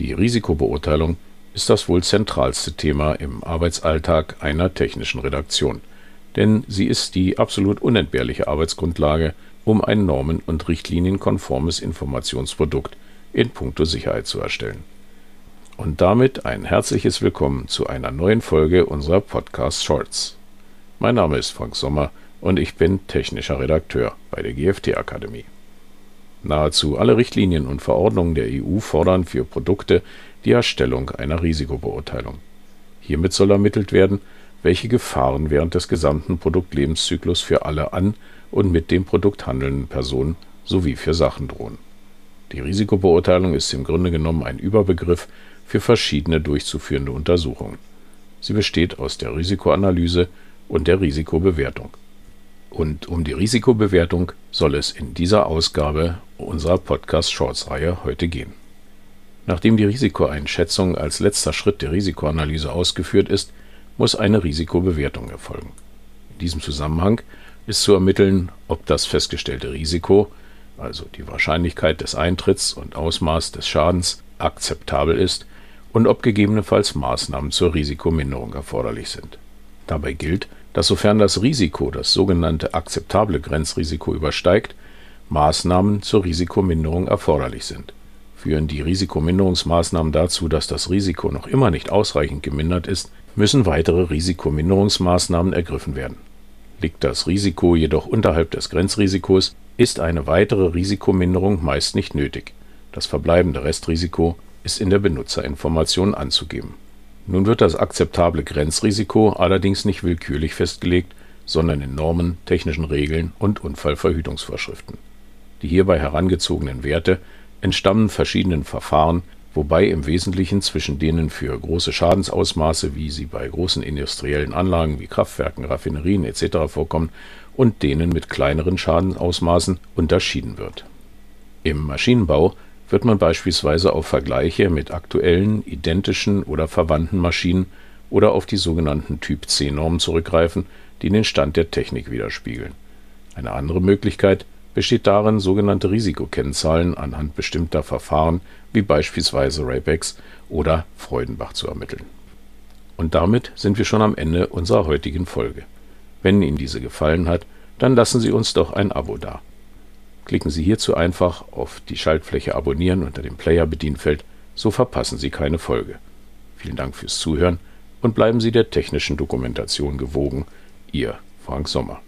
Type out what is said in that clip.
Die Risikobeurteilung ist das wohl zentralste Thema im Arbeitsalltag einer technischen Redaktion, denn sie ist die absolut unentbehrliche Arbeitsgrundlage, um ein normen- und richtlinienkonformes Informationsprodukt in puncto Sicherheit zu erstellen. Und damit ein herzliches Willkommen zu einer neuen Folge unserer Podcast Shorts. Mein Name ist Frank Sommer und ich bin technischer Redakteur bei der GFT Akademie. Nahezu alle Richtlinien und Verordnungen der EU fordern für Produkte die Erstellung einer Risikobeurteilung. Hiermit soll ermittelt werden, welche Gefahren während des gesamten Produktlebenszyklus für alle an und mit dem Produkt handelnden Personen sowie für Sachen drohen. Die Risikobeurteilung ist im Grunde genommen ein Überbegriff für verschiedene durchzuführende Untersuchungen. Sie besteht aus der Risikoanalyse und der Risikobewertung. Und um die Risikobewertung soll es in dieser Ausgabe unserer Podcast Shorts Reihe heute gehen. Nachdem die Risikoeinschätzung als letzter Schritt der Risikoanalyse ausgeführt ist, muss eine Risikobewertung erfolgen. In diesem Zusammenhang ist zu ermitteln, ob das festgestellte Risiko, also die Wahrscheinlichkeit des Eintritts und Ausmaß des Schadens, akzeptabel ist und ob gegebenenfalls Maßnahmen zur Risikominderung erforderlich sind. Dabei gilt, dass sofern das Risiko das sogenannte akzeptable Grenzrisiko übersteigt, Maßnahmen zur Risikominderung erforderlich sind. Führen die Risikominderungsmaßnahmen dazu, dass das Risiko noch immer nicht ausreichend gemindert ist, müssen weitere Risikominderungsmaßnahmen ergriffen werden. Liegt das Risiko jedoch unterhalb des Grenzrisikos, ist eine weitere Risikominderung meist nicht nötig. Das verbleibende Restrisiko ist in der Benutzerinformation anzugeben. Nun wird das akzeptable Grenzrisiko allerdings nicht willkürlich festgelegt, sondern in Normen, technischen Regeln und Unfallverhütungsvorschriften. Die hierbei herangezogenen Werte entstammen verschiedenen Verfahren, wobei im Wesentlichen zwischen denen für große Schadensausmaße, wie sie bei großen industriellen Anlagen wie Kraftwerken, Raffinerien etc. vorkommen, und denen mit kleineren Schadensausmaßen unterschieden wird. Im Maschinenbau wird man beispielsweise auf Vergleiche mit aktuellen, identischen oder verwandten Maschinen oder auf die sogenannten Typ-C-Normen zurückgreifen, die den Stand der Technik widerspiegeln. Eine andere Möglichkeit besteht darin, sogenannte Risikokennzahlen anhand bestimmter Verfahren wie beispielsweise Rapex oder Freudenbach zu ermitteln. Und damit sind wir schon am Ende unserer heutigen Folge. Wenn Ihnen diese gefallen hat, dann lassen Sie uns doch ein Abo da. Klicken Sie hierzu einfach auf die Schaltfläche Abonnieren unter dem Player-Bedienfeld, so verpassen Sie keine Folge. Vielen Dank fürs Zuhören und bleiben Sie der technischen Dokumentation gewogen. Ihr Frank Sommer.